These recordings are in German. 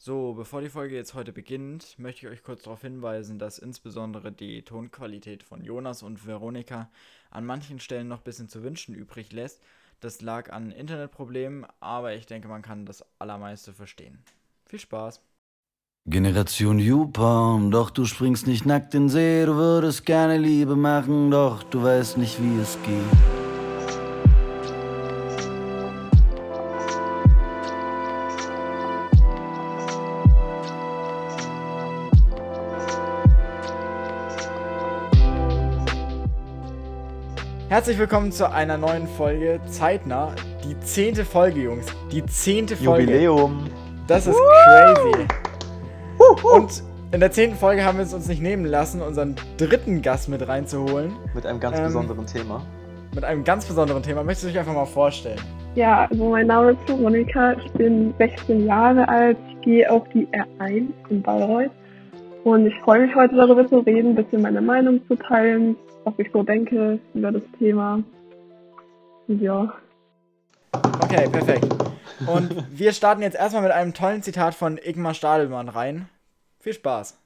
So, bevor die Folge jetzt heute beginnt, möchte ich euch kurz darauf hinweisen, dass insbesondere die Tonqualität von Jonas und Veronika an manchen Stellen noch ein bisschen zu wünschen übrig lässt. Das lag an Internetproblemen, aber ich denke, man kann das Allermeiste verstehen. Viel Spaß! Generation YouPorn, doch du springst nicht nackt in See, du würdest gerne Liebe machen, doch du weißt nicht, wie es geht. Herzlich willkommen zu einer neuen Folge Zeitnah. Die zehnte Folge, Jungs. Die zehnte Folge. Jubiläum. Das ist crazy. Und in der zehnten Folge haben wir es uns nicht nehmen lassen, unseren dritten Gast mit reinzuholen. Mit einem ganz ähm, besonderen Thema. Mit einem ganz besonderen Thema. Möchtest du dich einfach mal vorstellen? Ja, also mein Name ist Veronika. Ich bin 16 Jahre alt. Ich gehe auf die R1 in Bayreuth. Und ich freue mich heute darüber zu reden, ein bisschen meine Meinung zu teilen, was ich so denke über das Thema. Ja. Okay, perfekt. Und wir starten jetzt erstmal mit einem tollen Zitat von Igmar Stadelmann rein. Viel Spaß.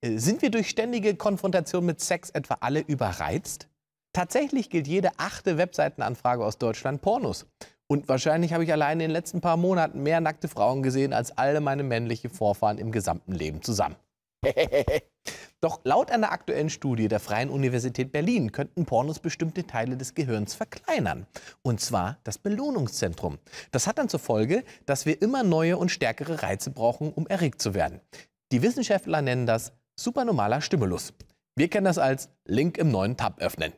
Äh, sind wir durch ständige Konfrontation mit Sex etwa alle überreizt? Tatsächlich gilt jede achte Webseitenanfrage aus Deutschland Pornos. Und wahrscheinlich habe ich allein in den letzten paar Monaten mehr nackte Frauen gesehen als alle meine männlichen Vorfahren im gesamten Leben zusammen. Doch laut einer aktuellen Studie der Freien Universität Berlin könnten Pornos bestimmte Teile des Gehirns verkleinern. Und zwar das Belohnungszentrum. Das hat dann zur Folge, dass wir immer neue und stärkere Reize brauchen, um erregt zu werden. Die Wissenschaftler nennen das supernormaler Stimulus. Wir kennen das als Link im neuen Tab öffnen.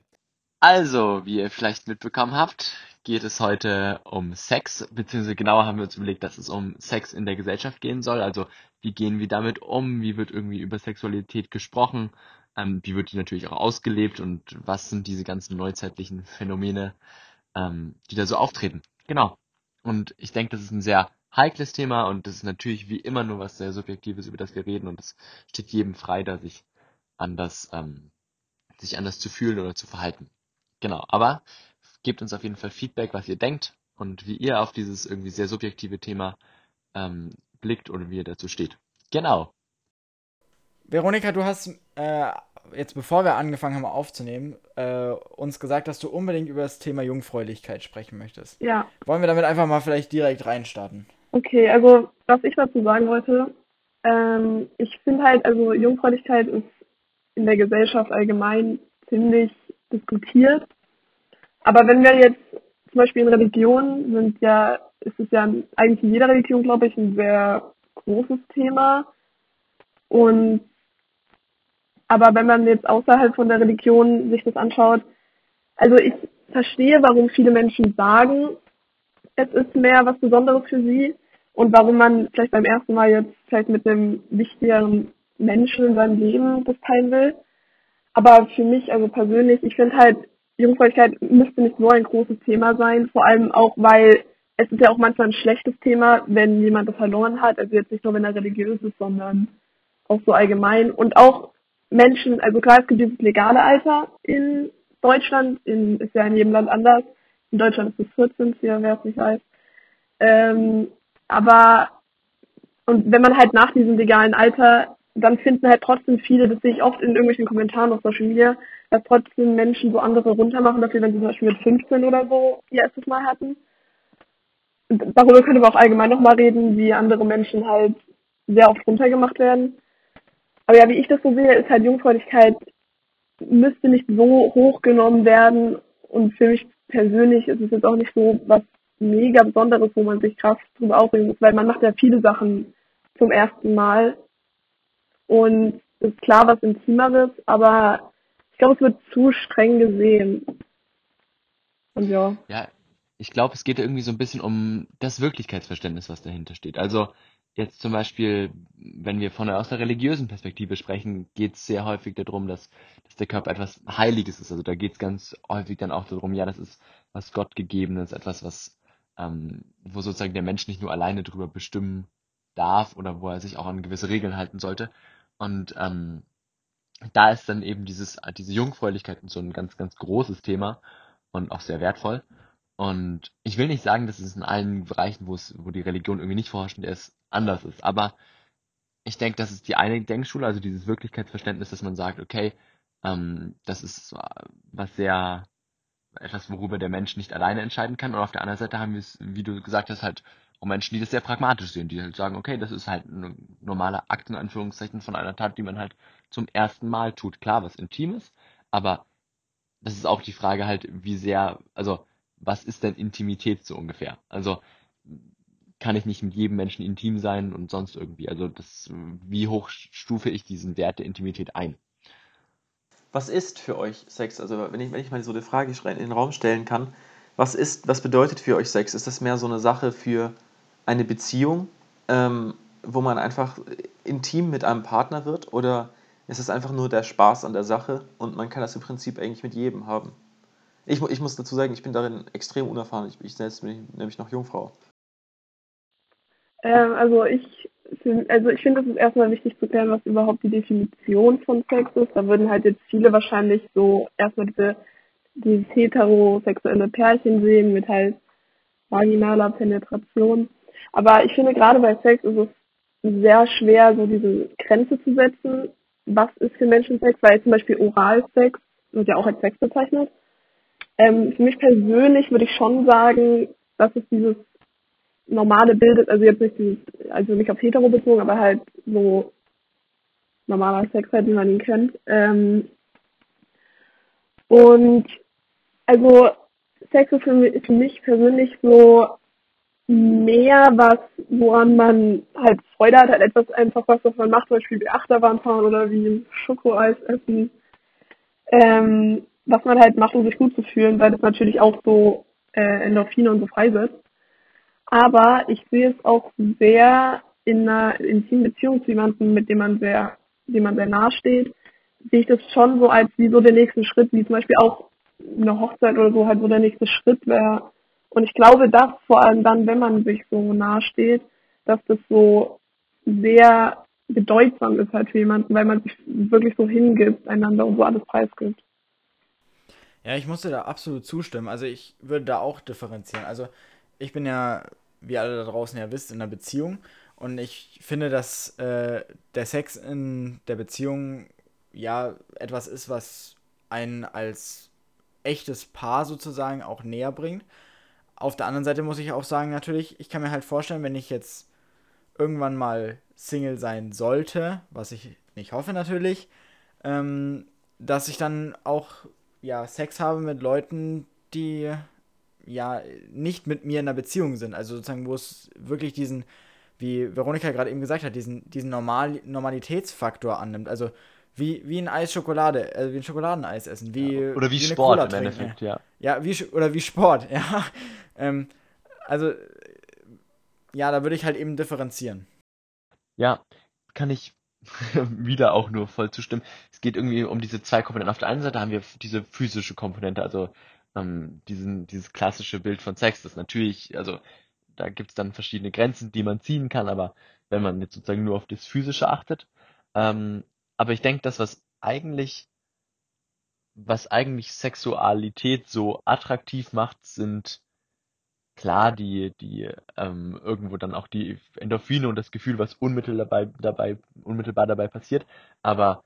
Also, wie ihr vielleicht mitbekommen habt, geht es heute um Sex, beziehungsweise genauer haben wir uns überlegt, dass es um Sex in der Gesellschaft gehen soll. Also wie gehen wir damit um, wie wird irgendwie über Sexualität gesprochen, ähm, wie wird die natürlich auch ausgelebt und was sind diese ganzen neuzeitlichen Phänomene, ähm, die da so auftreten. Genau. Und ich denke, das ist ein sehr heikles Thema und das ist natürlich wie immer nur was sehr Subjektives, über das wir reden und es steht jedem frei, da sich anders, ähm, sich anders zu fühlen oder zu verhalten. Genau. Aber gebt uns auf jeden Fall Feedback, was ihr denkt und wie ihr auf dieses irgendwie sehr subjektive Thema ähm, blickt oder wie ihr dazu steht. Genau. Veronika, du hast äh, jetzt, bevor wir angefangen haben aufzunehmen, äh, uns gesagt, dass du unbedingt über das Thema Jungfräulichkeit sprechen möchtest. Ja. Wollen wir damit einfach mal vielleicht direkt reinstarten? Okay, also was ich dazu sagen wollte, ähm, ich finde halt, also Jungfräulichkeit ist in der Gesellschaft allgemein ziemlich diskutiert. Aber wenn wir jetzt zum Beispiel in Religionen sind ja ist es ja eigentlich in jeder Religion, glaube ich, ein sehr großes Thema. Und aber wenn man jetzt außerhalb von der Religion sich das anschaut, also ich verstehe, warum viele Menschen sagen, es ist mehr was Besonderes für sie und warum man vielleicht beim ersten Mal jetzt vielleicht mit einem wichtigeren Menschen in seinem Leben das teilen will. Aber für mich, also persönlich, ich finde halt, Jungfräulichkeit müsste nicht so ein großes Thema sein, vor allem auch, weil es ist ja auch manchmal ein schlechtes Thema, wenn jemand das verloren hat, also jetzt nicht nur, wenn er religiös ist, sondern auch so allgemein. Und auch Menschen, also klar, es gibt dieses legale Alter in Deutschland, in, ist ja in jedem Land anders. In Deutschland ist es 14, hier, wer es nicht weiß. Ähm, aber, und wenn man halt nach diesem legalen Alter, dann finden halt trotzdem viele, das sehe ich oft in irgendwelchen Kommentaren auf Social Media, dass trotzdem Menschen so andere runtermachen, dafür, wenn sie zum Beispiel mit 15 oder so ihr erstes Mal hatten. Darüber können wir auch allgemein nochmal reden, wie andere Menschen halt sehr oft runtergemacht werden. Aber ja, wie ich das so sehe, ist halt Jungfräulichkeit müsste nicht so hochgenommen werden. Und für mich persönlich ist es jetzt auch nicht so was mega Besonderes, wo man sich krass drüber aufregen muss, weil man macht ja viele Sachen zum ersten Mal und ist klar was Intimeres, aber ich glaube, es wird zu streng gesehen. Und ja. Ja, ich glaube, es geht irgendwie so ein bisschen um das Wirklichkeitsverständnis, was dahinter steht. Also jetzt zum Beispiel, wenn wir von aus der religiösen Perspektive sprechen, geht es sehr häufig darum, dass, dass der Körper etwas Heiliges ist. Also da geht es ganz häufig dann auch darum, ja, das ist was Gottgegebenes, etwas, was ähm, wo sozusagen der Mensch nicht nur alleine drüber bestimmen darf oder wo er sich auch an gewisse Regeln halten sollte. Und ähm, da ist dann eben dieses, diese Jungfräulichkeit so ein ganz, ganz großes Thema und auch sehr wertvoll. Und ich will nicht sagen, dass es in allen Bereichen, wo es, wo die Religion irgendwie nicht vorherrschend ist, anders ist. Aber ich denke, das ist die eine Denkschule, also dieses Wirklichkeitsverständnis, dass man sagt, okay, ähm, das ist was sehr, etwas, worüber der Mensch nicht alleine entscheiden kann. Und auf der anderen Seite haben wir es, wie du gesagt hast, halt auch Menschen, die das sehr pragmatisch sehen, die halt sagen, okay, das ist halt ein normaler Akt in Anführungszeichen von einer Tat, die man halt zum ersten Mal tut. Klar, was Intimes, aber das ist auch die Frage halt, wie sehr, also was ist denn Intimität so ungefähr? Also kann ich nicht mit jedem Menschen intim sein und sonst irgendwie. Also das, wie hoch stufe ich diesen Wert der Intimität ein? Was ist für euch Sex? Also wenn ich, wenn ich mal so eine Frage in den Raum stellen kann, was ist, was bedeutet für euch Sex? Ist das mehr so eine Sache für eine Beziehung, ähm, wo man einfach intim mit einem Partner wird? Oder ist es einfach nur der Spaß an der Sache und man kann das im Prinzip eigentlich mit jedem haben? Ich, ich muss dazu sagen, ich bin darin extrem unerfahren. Ich, ich selbst bin nämlich noch Jungfrau. Ähm, also ich also ich finde, es ist erstmal wichtig zu klären, was überhaupt die Definition von Sex ist. Da würden halt jetzt viele wahrscheinlich so erstmal diese dieses heterosexuelle Pärchen sehen mit halt vaginaler Penetration. Aber ich finde gerade bei Sex ist es sehr schwer, so diese Grenze zu setzen. Was ist für Menschen Sex? Weil zum Beispiel Oralsex wird ja auch als Sex bezeichnet. Ähm, für mich persönlich würde ich schon sagen, dass es dieses normale bildet, also jetzt nicht dieses, also nicht auf hetero bezogen, aber halt so normaler Sex halt, wie man ihn kennt. Ähm, und also Sex ist für mich, für mich persönlich so mehr was, woran man halt Freude hat, halt etwas einfach was, was man macht, zum Beispiel wie Achterbahn fahren oder wie Schokoeis essen, ähm, was man halt macht, um sich gut zu fühlen, weil das natürlich auch so äh, Endorphine und so freisetzt. Aber ich sehe es auch sehr in einer intimen Beziehung zu jemandem, mit dem man sehr, dem man sehr nahe steht, sehe ich das schon so als wie so der nächste Schritt, wie zum Beispiel auch eine Hochzeit oder so halt so der nächste Schritt wäre. Und ich glaube, dass vor allem dann, wenn man sich so nahe steht, dass das so sehr bedeutsam ist halt für jemanden, weil man sich wirklich so hingibt einander und so alles preisgibt. Ja, ich musste da absolut zustimmen. Also ich würde da auch differenzieren. Also ich bin ja, wie alle da draußen ja wisst, in einer Beziehung. Und ich finde, dass äh, der Sex in der Beziehung ja etwas ist, was einen als echtes Paar sozusagen auch näher bringt. Auf der anderen Seite muss ich auch sagen, natürlich, ich kann mir halt vorstellen, wenn ich jetzt irgendwann mal Single sein sollte, was ich nicht hoffe natürlich, ähm, dass ich dann auch ja Sex habe mit Leuten, die ja nicht mit mir in einer Beziehung sind. Also sozusagen, wo es wirklich diesen, wie Veronika gerade eben gesagt hat, diesen, diesen Normal Normalitätsfaktor annimmt. Also wie, wie ein Eis Schokolade, äh, wie ein Schokoladeneis essen. Wie, ja, oder wie, wie Sport im Endeffekt, ja. Ja, wie, oder wie Sport, ja. ähm, also, ja, da würde ich halt eben differenzieren. Ja, kann ich wieder auch nur voll zustimmen. Es geht irgendwie um diese zwei Komponenten. Auf der einen Seite haben wir diese physische Komponente, also ähm, diesen, dieses klassische Bild von Sex, das natürlich, also da gibt's dann verschiedene Grenzen, die man ziehen kann, aber wenn man jetzt sozusagen nur auf das Physische achtet, ähm, aber ich denke, das, was eigentlich, was eigentlich Sexualität so attraktiv macht, sind klar die, die ähm, irgendwo dann auch die Endorphine und das Gefühl, was unmittelbar dabei, dabei, unmittelbar dabei passiert. Aber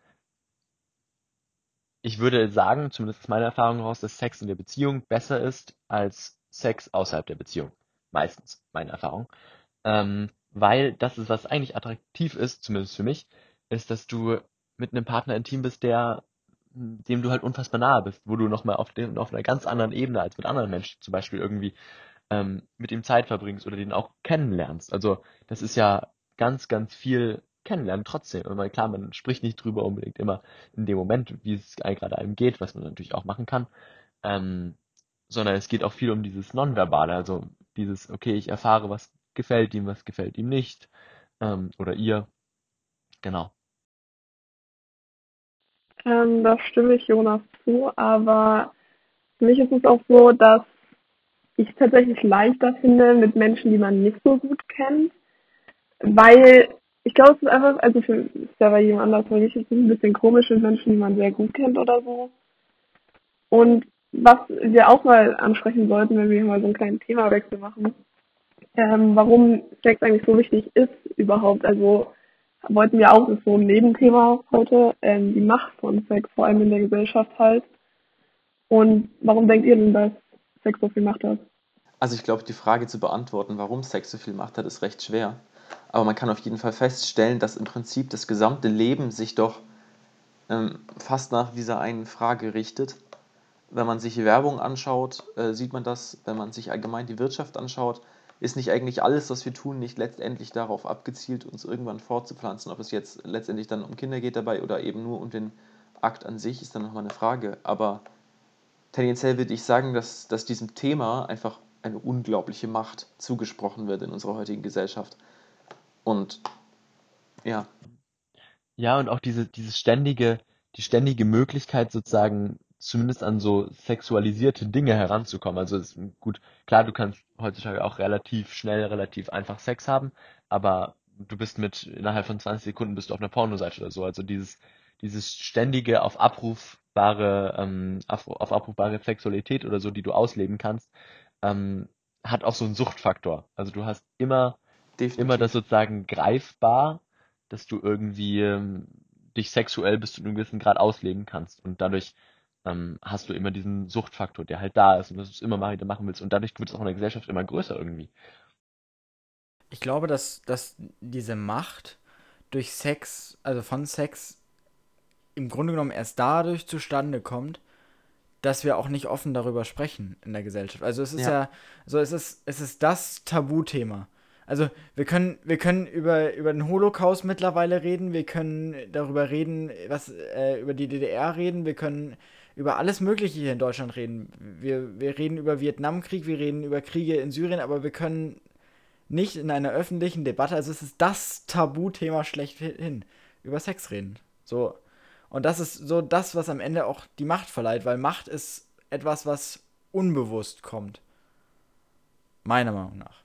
ich würde sagen, zumindest aus meiner Erfahrung heraus, dass Sex in der Beziehung besser ist als Sex außerhalb der Beziehung. Meistens, meine Erfahrung. Ähm, weil das ist, was eigentlich attraktiv ist, zumindest für mich, ist, dass du mit einem Partner intim bist, der dem du halt unfassbar nahe bist, wo du nochmal auf, dem, auf einer ganz anderen Ebene als mit anderen Menschen zum Beispiel irgendwie ähm, mit ihm Zeit verbringst oder den auch kennenlernst. Also das ist ja ganz, ganz viel kennenlernen trotzdem. Aber klar, man spricht nicht drüber unbedingt immer in dem Moment, wie es gerade einem geht, was man natürlich auch machen kann. Ähm, sondern es geht auch viel um dieses Nonverbale, also dieses, okay, ich erfahre, was gefällt ihm, was gefällt ihm nicht, ähm, oder ihr. Genau. Ähm, da stimme ich Jonas zu, aber für mich ist es auch so, dass ich es tatsächlich leichter finde mit Menschen, die man nicht so gut kennt, weil ich glaube, es ist einfach, also für, ist ja bei jedem anders, für mich ist es ein bisschen komisch mit Menschen, die man sehr gut kennt oder so. Und was wir auch mal ansprechen sollten, wenn wir mal so einen kleinen Themawechsel machen, ähm, warum Sex eigentlich so wichtig ist überhaupt. Also wollten wir auch, ist so ein Nebenthema heute, ähm, die Macht von Sex, vor allem in der Gesellschaft halt. Und warum denkt ihr denn, dass Sex so viel Macht hat? Also ich glaube, die Frage zu beantworten, warum Sex so viel Macht hat, ist recht schwer. Aber man kann auf jeden Fall feststellen, dass im Prinzip das gesamte Leben sich doch ähm, fast nach dieser einen Frage richtet. Wenn man sich Werbung anschaut, äh, sieht man das. Wenn man sich allgemein die Wirtschaft anschaut, ist nicht eigentlich alles, was wir tun, nicht letztendlich darauf abgezielt, uns irgendwann fortzupflanzen. Ob es jetzt letztendlich dann um Kinder geht dabei oder eben nur um den Akt an sich, ist dann nochmal eine Frage. Aber tendenziell würde ich sagen, dass, dass diesem Thema einfach eine unglaubliche Macht zugesprochen wird in unserer heutigen Gesellschaft. Und ja. Ja, und auch diese, dieses ständige, die ständige Möglichkeit sozusagen zumindest an so sexualisierte Dinge heranzukommen. Also ist gut, klar, du kannst heutzutage auch relativ schnell, relativ einfach Sex haben, aber du bist mit innerhalb von 20 Sekunden bist du auf einer Pornoseite oder so. Also dieses, dieses ständige auf abrufbare, ähm, auf, auf abrufbare Sexualität oder so, die du ausleben kannst, ähm, hat auch so einen Suchtfaktor. Also du hast immer, Definitiv. immer das sozusagen greifbar, dass du irgendwie ähm, dich sexuell bis zu einem gewissen Grad ausleben kannst. Und dadurch ähm, hast du immer diesen Suchtfaktor, der halt da ist und dass du es immer mal wieder machen willst. Und dadurch wird es auch in der Gesellschaft immer größer irgendwie. Ich glaube, dass, dass diese Macht durch Sex, also von Sex, im Grunde genommen erst dadurch zustande kommt, dass wir auch nicht offen darüber sprechen in der Gesellschaft. Also es ist ja, ja so es ist, es ist das Tabuthema. Also wir können, wir können über, über den Holocaust mittlerweile reden, wir können darüber reden, was, äh, über die DDR reden, wir können über alles Mögliche hier in Deutschland reden. Wir, wir reden über Vietnamkrieg, wir reden über Kriege in Syrien, aber wir können nicht in einer öffentlichen Debatte, also es ist das Tabuthema schlechthin, über Sex reden. So, und das ist so das, was am Ende auch die Macht verleiht, weil Macht ist etwas, was unbewusst kommt. Meiner Meinung nach.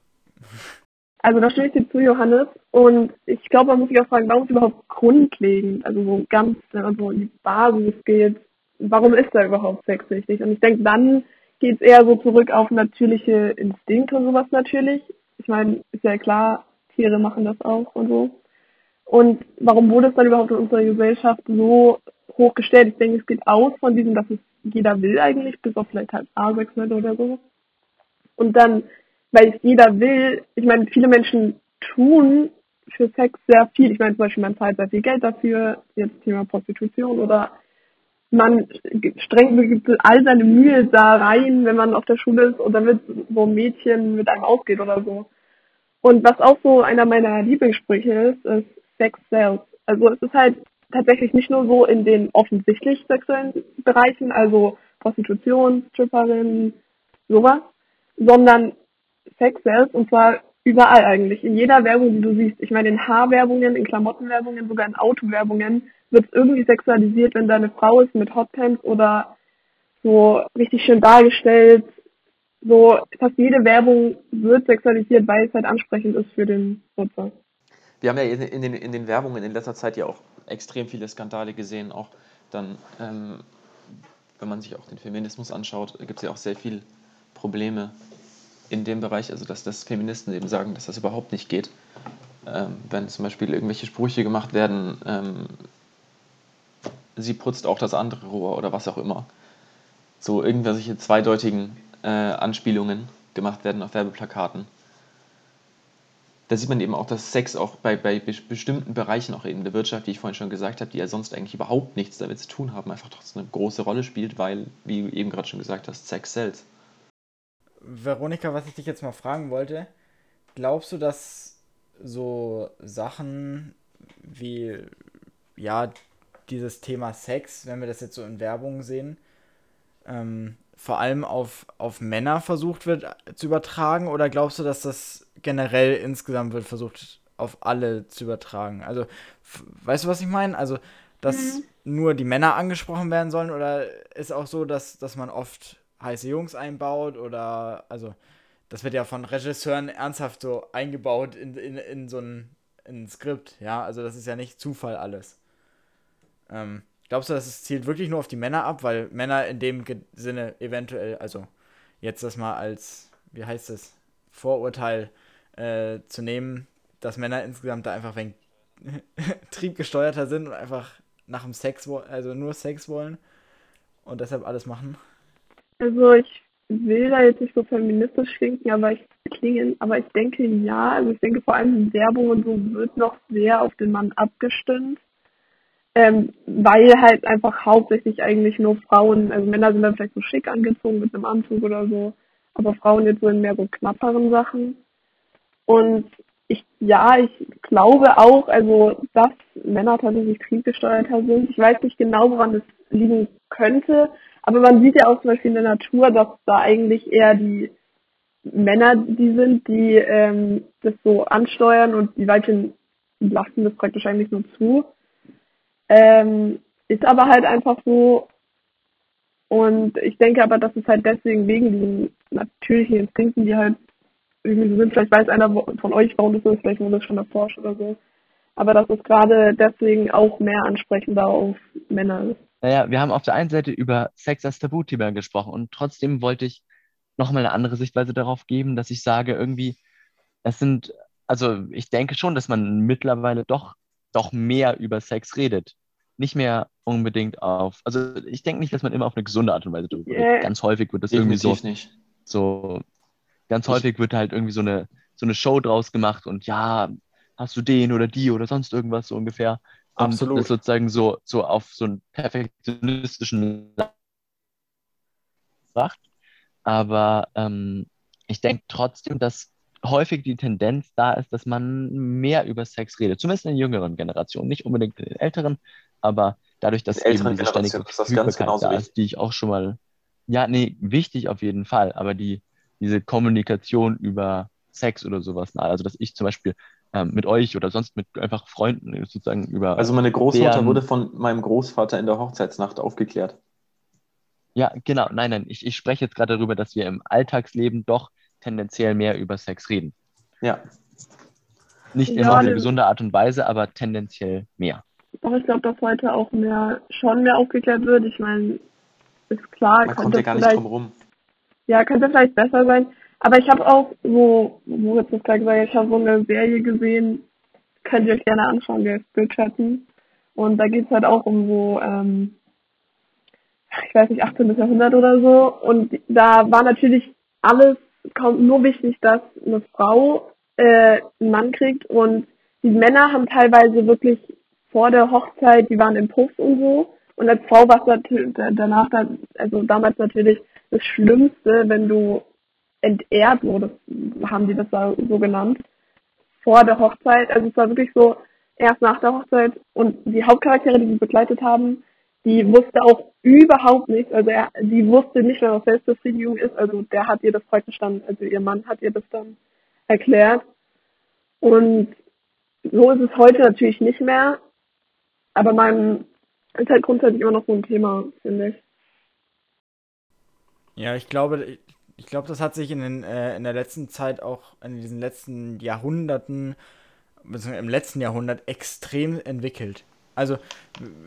Also da stimme ich dir zu, Johannes. Und ich glaube, man muss sich auch fragen, warum ist überhaupt grundlegend, also so ganz, so in die Basis geht, warum ist da überhaupt Sex wichtig? Und ich denke, dann geht es eher so zurück auf natürliche Instinkte und sowas natürlich. Ich meine, ist ja klar, Tiere machen das auch und so. Und warum wurde es dann überhaupt in unserer Gesellschaft so hochgestellt? Ich denke, es geht aus von diesem, dass es jeder will eigentlich, bis auf vielleicht halt Asexuelle oder so. Und dann, weil es jeder will, ich meine, viele Menschen tun für Sex sehr viel. Ich meine, zum Beispiel, man zahlt sehr viel Geld dafür, jetzt Thema Prostitution oder man strengt all seine Mühe da rein, wenn man auf der Schule ist oder mit so einem Mädchen mit einem ausgeht oder so. Und was auch so einer meiner Lieblingssprüche ist, ist Sex sells. Also es ist halt tatsächlich nicht nur so in den offensichtlich sexuellen Bereichen, also Prostitution, Stripperin, sowas, sondern Sex sells und zwar überall eigentlich. In jeder Werbung, die du siehst. Ich meine, in Haarwerbungen, in Klamottenwerbungen, sogar in Autowerbungen wird es irgendwie sexualisiert, wenn da eine Frau ist mit Hotpants oder so richtig schön dargestellt. So fast jede Werbung wird sexualisiert, weil es halt ansprechend ist für den Nutzer wir haben ja in den, in den Werbungen in letzter Zeit ja auch extrem viele Skandale gesehen. Auch dann, ähm, wenn man sich auch den Feminismus anschaut, gibt es ja auch sehr viele Probleme in dem Bereich, also dass das Feministen eben sagen, dass das überhaupt nicht geht. Ähm, wenn zum Beispiel irgendwelche Sprüche gemacht werden, ähm, sie putzt auch das andere Rohr oder was auch immer. So irgendwelche zweideutigen äh, Anspielungen gemacht werden auf Werbeplakaten da sieht man eben auch, dass Sex auch bei, bei bestimmten Bereichen, auch in der Wirtschaft, wie ich vorhin schon gesagt habe, die ja sonst eigentlich überhaupt nichts damit zu tun haben, einfach trotzdem eine große Rolle spielt, weil, wie du eben gerade schon gesagt hast, Sex sells. Veronika, was ich dich jetzt mal fragen wollte, glaubst du, dass so Sachen wie, ja, dieses Thema Sex, wenn wir das jetzt so in Werbung sehen, ähm, vor allem auf, auf Männer versucht wird zu übertragen? Oder glaubst du, dass das generell insgesamt wird versucht, auf alle zu übertragen? Also, weißt du, was ich meine? Also, dass mhm. nur die Männer angesprochen werden sollen? Oder ist auch so, dass, dass man oft heiße Jungs einbaut? Oder, also, das wird ja von Regisseuren ernsthaft so eingebaut in, in, in so ein, in ein Skript, ja? Also, das ist ja nicht Zufall alles. Ähm, Glaubst du, dass es zielt wirklich nur auf die Männer ab, weil Männer in dem Sinne eventuell, also jetzt das mal als, wie heißt es, Vorurteil äh, zu nehmen, dass Männer insgesamt da einfach wenig triebgesteuerter sind und einfach nach dem Sex, also nur Sex wollen und deshalb alles machen? Also ich will da jetzt nicht so feministisch klingen, aber ich klingen, aber ich denke ja, also ich denke vor allem in Werbung und so wird noch sehr auf den Mann abgestimmt. Ähm, weil halt einfach hauptsächlich eigentlich nur Frauen, also Männer sind dann vielleicht so schick angezogen mit einem Anzug oder so, aber Frauen jetzt so in mehr so knapperen Sachen. Und ich, ja, ich glaube auch, also, dass Männer tatsächlich triebgesteuerter sind. Ich weiß nicht genau, woran das liegen könnte, aber man sieht ja auch zum Beispiel in der Natur, dass da eigentlich eher die Männer die sind, die ähm, das so ansteuern und die Weibchen lassen das praktisch eigentlich nur zu. Ähm, ist aber halt einfach so. Und ich denke aber, dass es halt deswegen wegen diesen natürlichen Instinkten, die halt irgendwie so sind, vielleicht weiß einer von euch, warum das so ist, vielleicht wurde das schon erforscht oder so. Aber dass es gerade deswegen auch mehr ansprechender auf Männer ist. Naja, wir haben auf der einen Seite über Sex als Tabuthema gesprochen und trotzdem wollte ich nochmal eine andere Sichtweise darauf geben, dass ich sage, irgendwie, es sind, also ich denke schon, dass man mittlerweile doch, doch mehr über Sex redet. Nicht mehr unbedingt auf, also ich denke nicht, dass man immer auf eine gesunde Art und Weise drüber redet. Yeah. Ganz häufig wird das irgendwie so, nicht. so, ganz häufig wird halt irgendwie so eine, so eine Show draus gemacht und ja, hast du den oder die oder sonst irgendwas so ungefähr. Und Absolut. das sozusagen so, so auf so einen perfektionistischen gebracht. Aber ähm, ich denke trotzdem, dass häufig die Tendenz da ist, dass man mehr über Sex redet. Zumindest in der jüngeren Generation, nicht unbedingt in den älteren, aber dadurch, dass eben diese ständige ist das ganz Verfügbarkeit genauso da wichtig. ist, die ich auch schon mal, ja, nee, wichtig auf jeden Fall, aber die, diese Kommunikation über Sex oder sowas, also dass ich zum Beispiel ähm, mit euch oder sonst mit einfach Freunden sozusagen über Also meine Großmutter deren- wurde von meinem Großvater in der Hochzeitsnacht aufgeklärt. Ja, genau. Nein, nein. Ich, ich spreche jetzt gerade darüber, dass wir im Alltagsleben doch tendenziell mehr über Sex reden. Ja. Nicht Ja, immer auf eine gesunde Art und Weise, aber tendenziell mehr. Doch, ich glaube, dass heute auch mehr, schon mehr aufgeklärt wird. Ich meine, ist klar, Man kommt ja gar nicht drum rum. ja, könnte vielleicht besser sein. Aber ich habe auch so, wo jetzt das gerade gesagt, ich habe so eine Serie gesehen, könnt ihr euch gerne anschauen, der Bridgerton. Und da geht's halt auch um so, ähm, ich weiß nicht, 18. Jahrhundert oder so. Und da war natürlich alles kaum nur wichtig, dass eine Frau äh, einen Mann kriegt. Und die Männer haben teilweise wirklich vor der Hochzeit, die waren im Puff und so. Und als Frau war es natürlich danach, also damals natürlich das Schlimmste, wenn du entehrt wurdest, haben die das da so genannt, vor der Hochzeit. Also es war wirklich so, erst nach der Hochzeit und die Hauptcharaktere, die sie begleitet haben, die wusste auch überhaupt nichts. Also er, die wusste nicht was Selbstbefriedigung ist. Also der hat ihr das praktisch dann, also ihr Mann hat ihr das dann erklärt. Und so ist es heute natürlich nicht mehr. Aber mein ist halt grundsätzlich immer noch so ein Thema, finde ich. Ja, ich glaube, ich, glaube, das hat sich in, den, äh, in der letzten Zeit auch, in diesen letzten Jahrhunderten, beziehungsweise im letzten Jahrhundert extrem entwickelt. Also,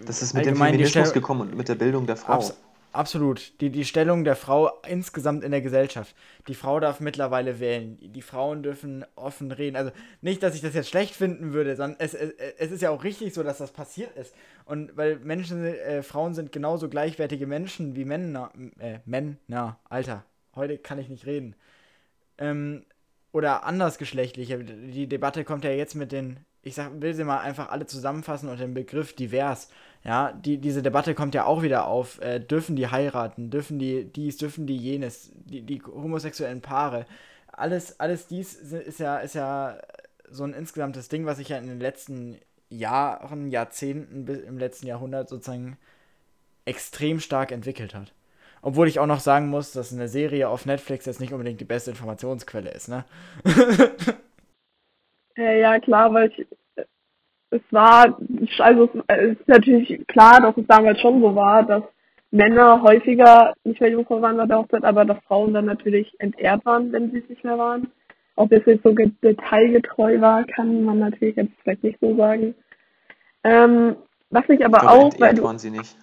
Das ist mit dem Feminismus gekommen und mit der Bildung der Frau. Abs absolut. Die, die Stellung der Frau insgesamt in der Gesellschaft. Die Frau darf mittlerweile wählen. Die Frauen dürfen offen reden. Also nicht, dass ich das jetzt schlecht finden würde, sondern es, es, es ist ja auch richtig so, dass das passiert ist. Und weil Menschen, äh, Frauen sind genauso gleichwertige Menschen wie Männer. Äh, Männer, Alter. Heute kann ich nicht reden. Ähm, oder andersgeschlechtliche. Die Debatte kommt ja jetzt mit den, ich sag, will sie mal einfach alle zusammenfassen unter dem Begriff divers. Ja, die, diese Debatte kommt ja auch wieder auf. Äh, dürfen die heiraten? Dürfen die dies? Dürfen die jenes? Die, die homosexuellen Paare? Alles, alles dies ist ja, ist ja so ein insgesamtes Ding, was sich ja in den letzten Jahren, Jahrzehnten, bis im letzten Jahrhundert sozusagen extrem stark entwickelt hat. Obwohl ich auch noch sagen muss, dass eine Serie auf Netflix jetzt nicht unbedingt die beste Informationsquelle ist, ne? Äh, ja, klar, weil ich, es war, also es ist natürlich klar, dass es damals schon so war, dass Männer häufiger nicht mehr Jungfrau waren bei der Hochzeit, aber dass Frauen dann natürlich entehrt waren, wenn sie es nicht mehr waren. Ob das jetzt so ge- detailgetreu war, kann man natürlich jetzt vielleicht nicht so sagen. Ähm, was ich aber Ich glaube, auch, weil du, waren sie nicht.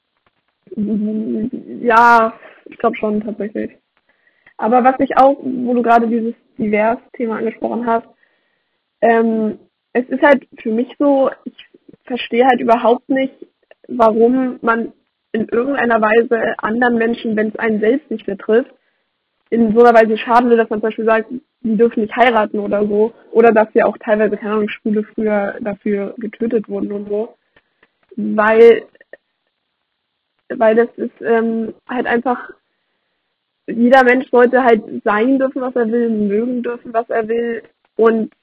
ja, ich glaube schon tatsächlich. Aber was ich auch, wo du gerade dieses Divers-Thema angesprochen hast, ähm, es ist halt für mich so, ich verstehe halt überhaupt nicht, warum man in irgendeiner Weise anderen Menschen, wenn es einen selbst nicht betrifft, in so einer Weise schaden will, dass man zum Beispiel sagt, die dürfen nicht heiraten oder so. Oder dass ja auch teilweise, keine Ahnung, Schwule früher dafür getötet wurden und so. Weil, weil das ist ähm, halt einfach, jeder Mensch sollte halt sein dürfen, was er will, mögen dürfen, was er will. Und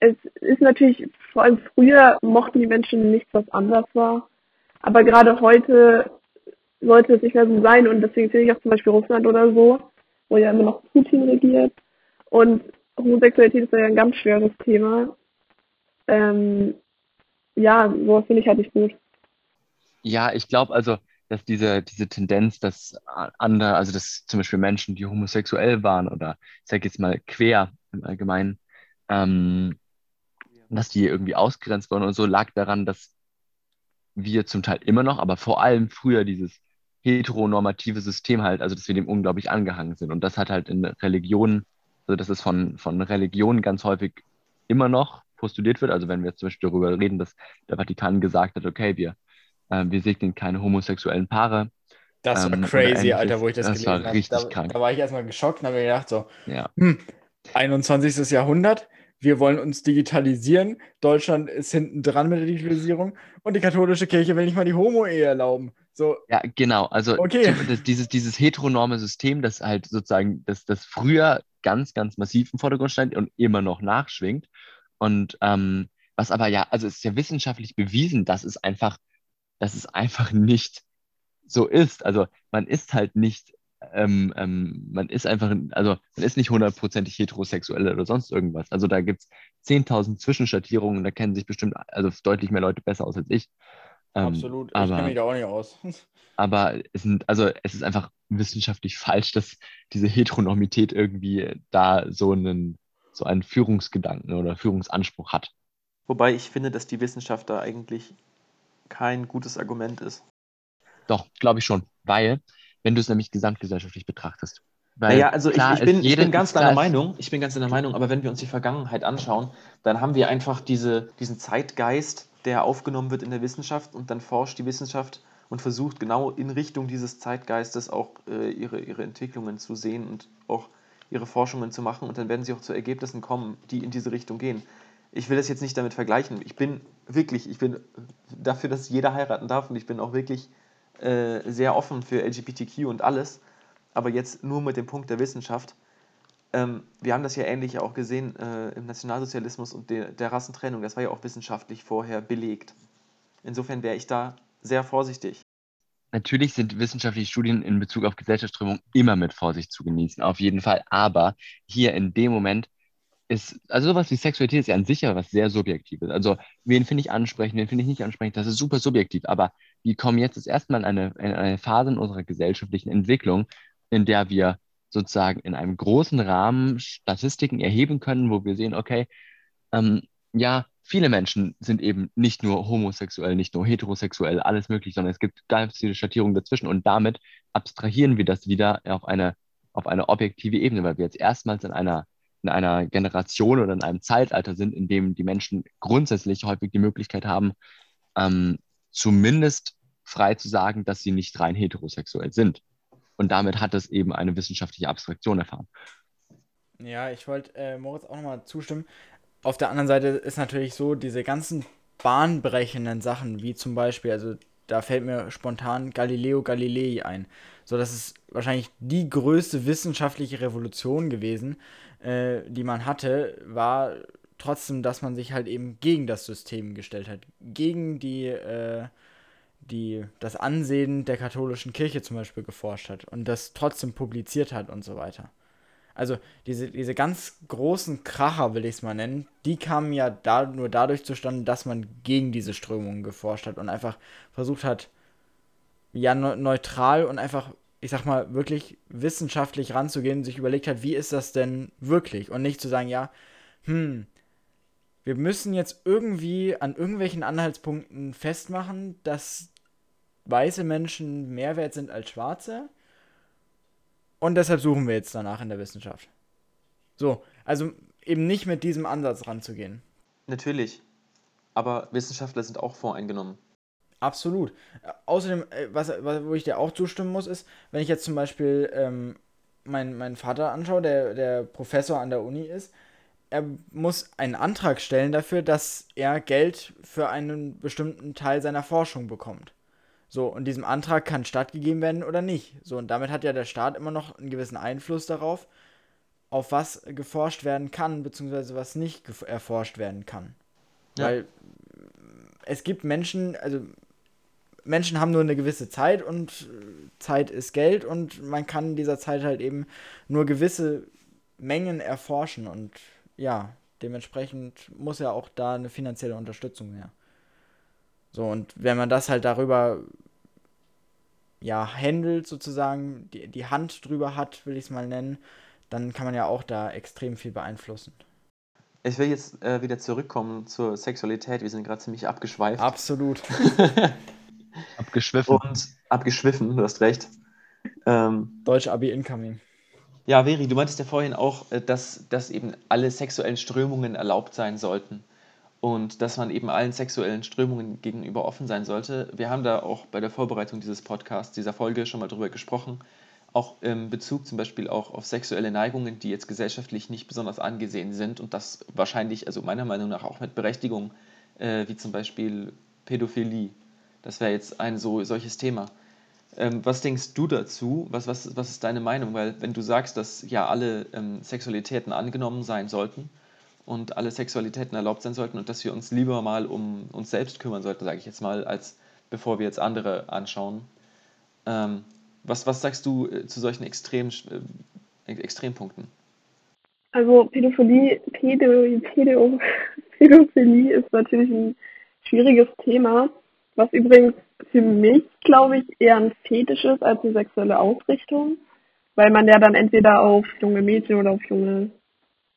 es ist natürlich, vor allem früher mochten die Menschen nichts, was anders war. Aber gerade heute sollte es nicht mehr so sein und deswegen finde ich auch zum Beispiel Russland oder so, wo ja immer noch Putin regiert. Und Homosexualität ist ja ein ganz schweres Thema. Ähm, ja, sowas finde ich halt nicht gut. Ja, ich glaube also, dass diese, diese Tendenz, dass andere, also dass zum Beispiel Menschen, die homosexuell waren oder ich sage jetzt mal quer im Allgemeinen, ähm, dass die irgendwie ausgegrenzt wurden und so, lag daran, dass wir zum Teil immer noch, aber vor allem früher dieses heteronormative System halt, also dass wir dem unglaublich angehangen sind. Und das hat halt in Religionen, also dass es von, von Religionen ganz häufig immer noch postuliert wird. Also wenn wir jetzt zum Beispiel darüber reden, dass der Vatikan gesagt hat, okay, wir, äh, wir segnen keine homosexuellen Paare. Das war ähm, crazy. Alter, wo ich das, Das gelesen war habe. richtig Da, krank. da war ich erstmal geschockt und habe mir gedacht, so, Ja. hm, 21. Jahrhundert, wir wollen uns digitalisieren, Deutschland ist hinten dran mit der Digitalisierung und die katholische Kirche will nicht mal die Homo-Ehe erlauben. So, Ja, genau. Also Okay. das, dieses, dieses heteronorme System, das halt sozusagen, das, das früher ganz, ganz massiv im Vordergrund stand und immer noch nachschwingt. Und ähm, was aber ja, also es ist ja wissenschaftlich bewiesen, dass es einfach, dass es einfach nicht so ist. Also man ist halt nicht, ähm, ähm, man ist einfach, also man ist nicht hundertprozentig heterosexuell oder sonst irgendwas. Also da gibt es 10.000 Zwischenschattierungen, da kennen sich bestimmt also deutlich mehr Leute besser aus als ich. Ähm, absolut. Ich aber- kenne mich da auch nicht aus. aber es sind, also es ist einfach wissenschaftlich falsch, dass diese Heteronormität irgendwie da so einen, so einen Führungsgedanken oder Führungsanspruch hat. Wobei ich finde, dass die Wissenschaft da eigentlich kein gutes Argument ist. Doch, glaube ich schon. Weil, wenn du es nämlich gesamtgesellschaftlich betrachtest. Weil Naja, also ich, ich, bin, ich bin ganz deiner Meinung, ich bin ganz deiner Meinung, aber wenn wir uns die Vergangenheit anschauen, dann haben wir einfach diese, diesen Zeitgeist, der aufgenommen wird in der Wissenschaft und dann forscht die Wissenschaft und versucht genau in Richtung dieses Zeitgeistes auch äh, ihre, ihre Entwicklungen zu sehen und auch ihre Forschungen zu machen und dann werden sie auch zu Ergebnissen kommen, die in diese Richtung gehen. Ich will das jetzt nicht damit vergleichen. Ich bin wirklich, ich bin dafür, dass jeder heiraten darf und ich bin auch wirklich äh, sehr offen für LGBTQ und alles. Aber jetzt nur mit dem Punkt der Wissenschaft. Ähm, wir haben das ja ähnlich auch gesehen äh, im Nationalsozialismus und der, der Rassentrennung. Das war ja auch wissenschaftlich vorher belegt. Insofern wäre ich da sehr vorsichtig. Natürlich sind wissenschaftliche Studien in Bezug auf Gesellschaftsströmung immer mit Vorsicht zu genießen, auf jeden Fall. Aber hier in dem Moment ist, also sowas wie Sexualität ist ja an sich ja was sehr Subjektives. Also, wen finde ich ansprechend, wen finde ich nicht ansprechend, das ist super subjektiv. Aber wir kommen jetzt das erste Mal in eine, in eine Phase in unserer gesellschaftlichen Entwicklung, in der wir sozusagen in einem großen Rahmen Statistiken erheben können, wo wir sehen, okay, ähm, ja, viele Menschen sind eben nicht nur homosexuell, nicht nur heterosexuell, alles möglich, sondern es gibt ganz viele Schattierungen dazwischen und damit abstrahieren wir das wieder auf eine, auf eine objektive Ebene, weil wir jetzt erstmals in einer, in einer Generation oder in einem Zeitalter sind, in dem die Menschen grundsätzlich häufig die Möglichkeit haben, ähm, zumindest frei zu sagen, dass sie nicht rein heterosexuell sind. Und damit hat es eben eine wissenschaftliche Abstraktion erfahren. Ja, ich wollte äh, Moritz auch nochmal zustimmen. Auf der anderen Seite ist natürlich so, diese ganzen bahnbrechenden Sachen, wie zum Beispiel, also da fällt mir spontan Galileo Galilei ein. So, das ist wahrscheinlich die größte wissenschaftliche Revolution gewesen, äh, die man hatte, war trotzdem, dass man sich halt eben gegen das System gestellt hat. Gegen die, äh, die, das Ansehen der katholischen Kirche zum Beispiel geforscht hat und das trotzdem publiziert hat und so weiter. Also diese, diese ganz großen Kracher, will ich es mal nennen, die kamen ja da, nur dadurch zustande, dass man gegen diese Strömungen geforscht hat und einfach versucht hat, ja, ne neutral und einfach, ich sag mal, wirklich wissenschaftlich ranzugehen sich überlegt hat, wie ist das denn wirklich? Und nicht zu sagen, ja, hm, wir müssen jetzt irgendwie an irgendwelchen Anhaltspunkten festmachen, dass weiße Menschen mehr wert sind als schwarze. Und deshalb suchen wir jetzt danach in der Wissenschaft. So, also eben nicht mit diesem Ansatz ranzugehen. Natürlich. aber Wissenschaftler sind auch voreingenommen. Absolut. Außerdem, äh, was, was, wo ich dir auch zustimmen muss, ist, wenn ich jetzt zum Beispiel ähm, meinen meinen Vater anschaue, der, der Professor an der Uni ist, er muss einen Antrag stellen dafür, dass er Geld für einen bestimmten Teil seiner Forschung bekommt. So, und diesem Antrag kann stattgegeben werden oder nicht. So, und damit hat ja der Staat immer noch einen gewissen Einfluss darauf, auf was geforscht werden kann, beziehungsweise was nicht erforscht werden kann. Ja. Weil es gibt Menschen, also Menschen haben nur eine gewisse Zeit und Zeit ist Geld und man kann in dieser Zeit halt eben nur gewisse Mengen erforschen und ja, dementsprechend muss ja auch da eine finanzielle Unterstützung her. So, und wenn man das halt darüber ja, handelt sozusagen, die, die Hand drüber hat, will ich es mal nennen, dann kann man ja auch da extrem viel beeinflussen. Ich will jetzt äh, wieder zurückkommen zur Sexualität. Wir sind gerade ziemlich abgeschweift. Absolut. abgeschwiffen. Und abgeschwiffen, du hast recht. Ähm, Deutsch Abi Incoming. Ja, Veri, du meintest ja vorhin auch, äh, dass, dass eben alle sexuellen Strömungen erlaubt sein sollten und dass man eben allen sexuellen Strömungen gegenüber offen sein sollte. Wir haben da auch bei der Vorbereitung dieses Podcasts, dieser Folge schon mal drüber gesprochen, auch im Bezug zum Beispiel auch auf sexuelle Neigungen, die jetzt gesellschaftlich nicht besonders angesehen sind und das wahrscheinlich, also meiner Meinung nach auch mit Berechtigung, äh, wie zum Beispiel Pädophilie. Das wäre jetzt ein so, solches Thema. Ähm, was denkst du dazu? Was, was, was ist deine Meinung? Weil wenn du sagst, dass ja alle ähm, Sexualitäten angenommen sein sollten und alle Sexualitäten erlaubt sein sollten und dass wir uns lieber mal um uns selbst kümmern sollten, sage ich jetzt mal, als bevor wir jetzt andere anschauen. Ähm, was, was sagst du äh, zu solchen Extrem, äh, Extrempunkten? Also Pädophilie, Pädo, Pädo, Pädophilie ist natürlich ein schwieriges Thema, was übrigens für mich, glaube ich, eher ein Fetisch ist als eine sexuelle Ausrichtung, weil man ja dann entweder auf junge Mädchen oder auf junge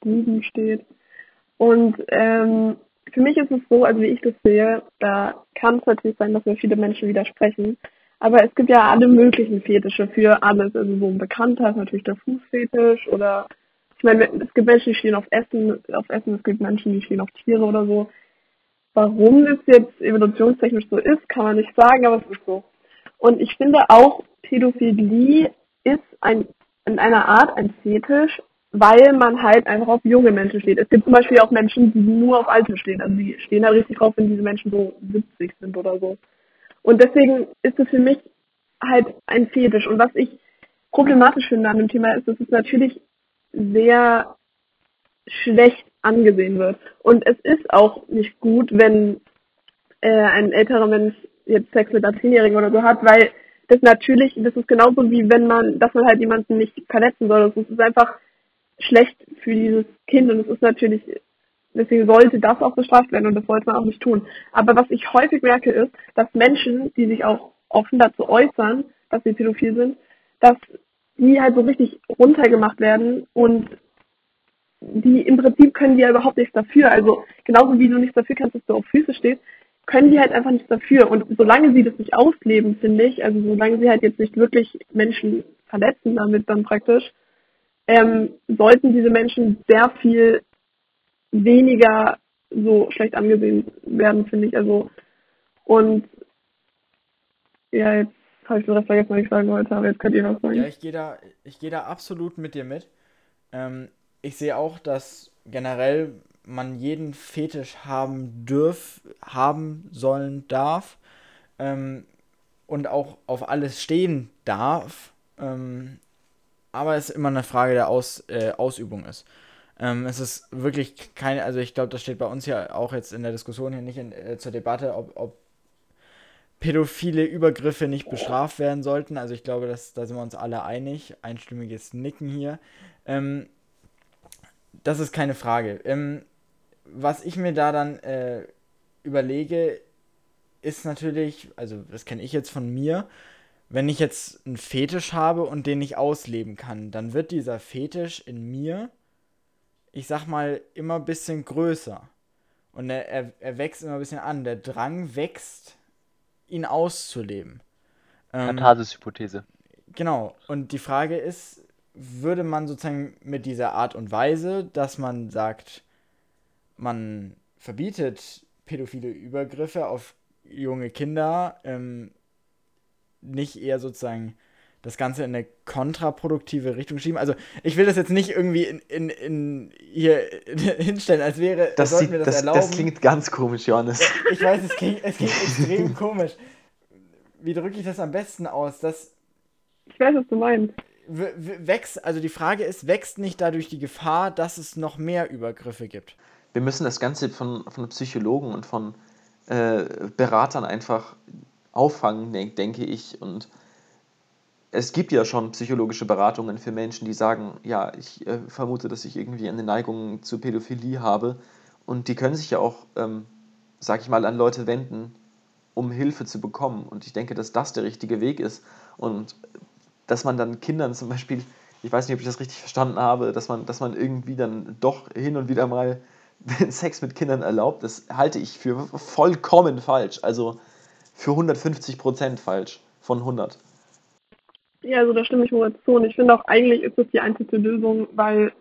Buben steht. Und ähm, für mich ist es so, also wie ich das sehe, da kann es natürlich sein, dass mir viele Menschen widersprechen. Aber es gibt ja alle möglichen Fetische für alles. Also so ein bekannter ist natürlich der Fußfetisch oder ich meine, es gibt Menschen, die stehen auf Essen, auf Essen, es gibt Menschen, die stehen auf Tiere oder so. Warum es jetzt evolutionstechnisch so ist, kann man nicht sagen, aber es ist so. Und ich finde auch, Pädophilie ist ein, in einer Art ein Fetisch, weil man halt einfach auf junge Menschen steht. Es gibt zum Beispiel auch Menschen, die nur auf Alte stehen. Also die stehen da richtig drauf, wenn diese Menschen so 70 sind oder so. Und deswegen ist es für mich halt ein Fetisch. Und was ich problematisch finde an dem Thema ist, dass es natürlich sehr schlecht angesehen wird. Und es ist auch nicht gut, wenn äh, ein älterer Mensch jetzt Sex mit einer Zehnjährigen oder so hat, weil das natürlich, das ist genauso wie wenn man, dass man halt jemanden nicht verletzen soll. Das ist einfach schlecht für dieses Kind und es ist natürlich, deswegen sollte das auch bestraft werden und das sollte man auch nicht tun. Aber was ich häufig merke ist, dass Menschen, die sich auch offen dazu äußern, dass sie pädophil sind, dass die halt so richtig runtergemacht werden und die im Prinzip können die ja überhaupt nichts dafür. Also genauso wie du nichts dafür kannst, dass du auf Füße stehst, können die halt einfach nichts dafür. Und solange sie das nicht ausleben, finde ich, also solange sie halt jetzt nicht wirklich Menschen verletzen damit dann praktisch, ähm, sollten diese Menschen sehr viel weniger so schlecht angesehen werden, finde ich. Also und ja, jetzt habe ich den Rest vergessen, was ich sagen wollte, aber jetzt könnt ihr was sagen. Ja, ich gehe da, ich gehe da absolut mit dir mit. Ähm, ich sehe auch, dass generell man jeden Fetisch haben dürf, haben sollen darf ähm, und auch auf alles stehen darf. Ähm, aber es immer eine Frage der Aus, äh, Ausübung ist. Ähm, es ist wirklich keine, also ich glaube, das steht bei uns ja auch jetzt in der Diskussion hier nicht in, äh, zur Debatte, ob, ob pädophile Übergriffe nicht bestraft werden sollten. Also ich glaube, dass, da sind wir uns alle einig. Einstimmiges Nicken hier. Ähm, das ist keine Frage. Ähm, was ich mir da dann äh, überlege, ist natürlich, also das kenne ich jetzt von mir, wenn ich jetzt einen Fetisch habe und den nicht ausleben kann, dann wird dieser Fetisch in mir, ich sag mal, immer ein bisschen größer. Und er, er, er wächst immer ein bisschen an. Der Drang wächst, ihn auszuleben. Ähm, Katharsis-Hypothese. Genau. Und die Frage ist, würde man sozusagen mit dieser Art und Weise, dass man sagt, man verbietet pädophile Übergriffe auf junge Kinder ähm, nicht eher sozusagen das Ganze in eine kontraproduktive Richtung schieben. Also ich will das jetzt nicht irgendwie in, in, in hier hinstellen, als wäre, Das, sollten sieht, wir das, das, erlauben. das klingt ganz komisch, Johannes. ich weiß, es klingt, es klingt extrem komisch. Wie drücke ich das am besten aus? Das Ich weiß, was du meinst. wächst, also die Frage ist, wächst nicht dadurch die Gefahr, dass es noch mehr Übergriffe gibt? Wir müssen das Ganze von, von Psychologen und von äh, Beratern einfach auffangen, denk, denke ich. Und es gibt ja schon psychologische Beratungen für Menschen, die sagen, ja, ich äh, vermute, dass ich irgendwie eine Neigung zur Pädophilie habe. Und die können sich ja auch, ähm, sag ich mal, an Leute wenden, um Hilfe zu bekommen. Und ich denke, dass das der richtige Weg ist. Und dass man dann Kindern zum Beispiel, ich weiß nicht, ob ich das richtig verstanden habe, dass man, dass man irgendwie dann doch hin und wieder mal Sex mit Kindern erlaubt, das halte ich für vollkommen falsch. Also für 150 Prozent falsch von 100. Ja, also da stimme ich Moritz zu. Und ich finde auch, eigentlich ist das die einzige Lösung, weil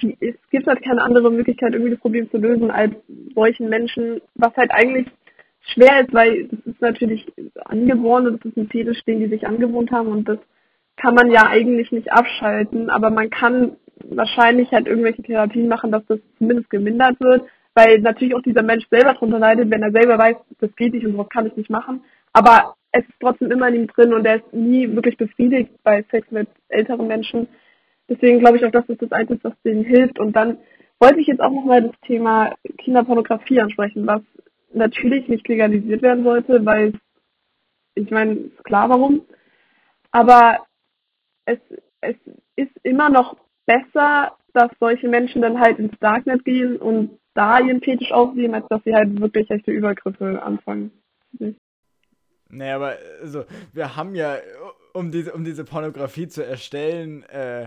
die, es gibt halt keine andere Möglichkeit, irgendwie das Problem zu lösen, als solchen Menschen, was halt eigentlich schwer ist, weil das ist natürlich angeboren und das ist ein Fetisch, den die sich angewohnt haben und das kann man ja eigentlich nicht abschalten, aber man kann wahrscheinlich halt irgendwelche Therapien machen, dass das zumindest gemindert wird, weil natürlich auch dieser Mensch selber drunter leidet, wenn er selber weiß, das geht nicht und sowas kann ich nicht machen, aber es ist trotzdem immer in ihm drin und er ist nie wirklich befriedigt bei Sex mit älteren Menschen. Deswegen glaube ich auch, dass das das Einzige ist, was denen hilft. Und dann wollte ich jetzt auch nochmal das Thema Kinderpornografie ansprechen, was natürlich nicht legalisiert werden sollte, weil ich meine, ist klar warum. Aber es, es ist immer noch besser, dass solche Menschen dann halt ins Darknet gehen und da ihren Fetisch ausleben, als dass sie halt wirklich echte Übergriffe anfangen. Naja, aber also, wir haben ja, um diese, um diese Pornografie zu erstellen, äh,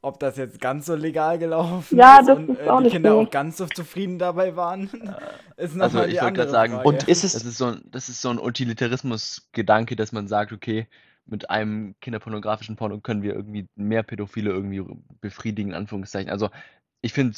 ob das jetzt ganz so legal gelaufen Ja, ist das und ist äh, auch die nicht Kinder so. auch ganz so zufrieden dabei waren, ist noch Also mal ich wollte gerade sagen, Frage. Und ist es, Das ist so ein, das ist so ein Utilitarismus-Gedanke, dass man sagt, okay, mit einem kinderpornografischen Porno können wir irgendwie mehr Pädophile irgendwie befriedigen, in Anführungszeichen. Also ich finde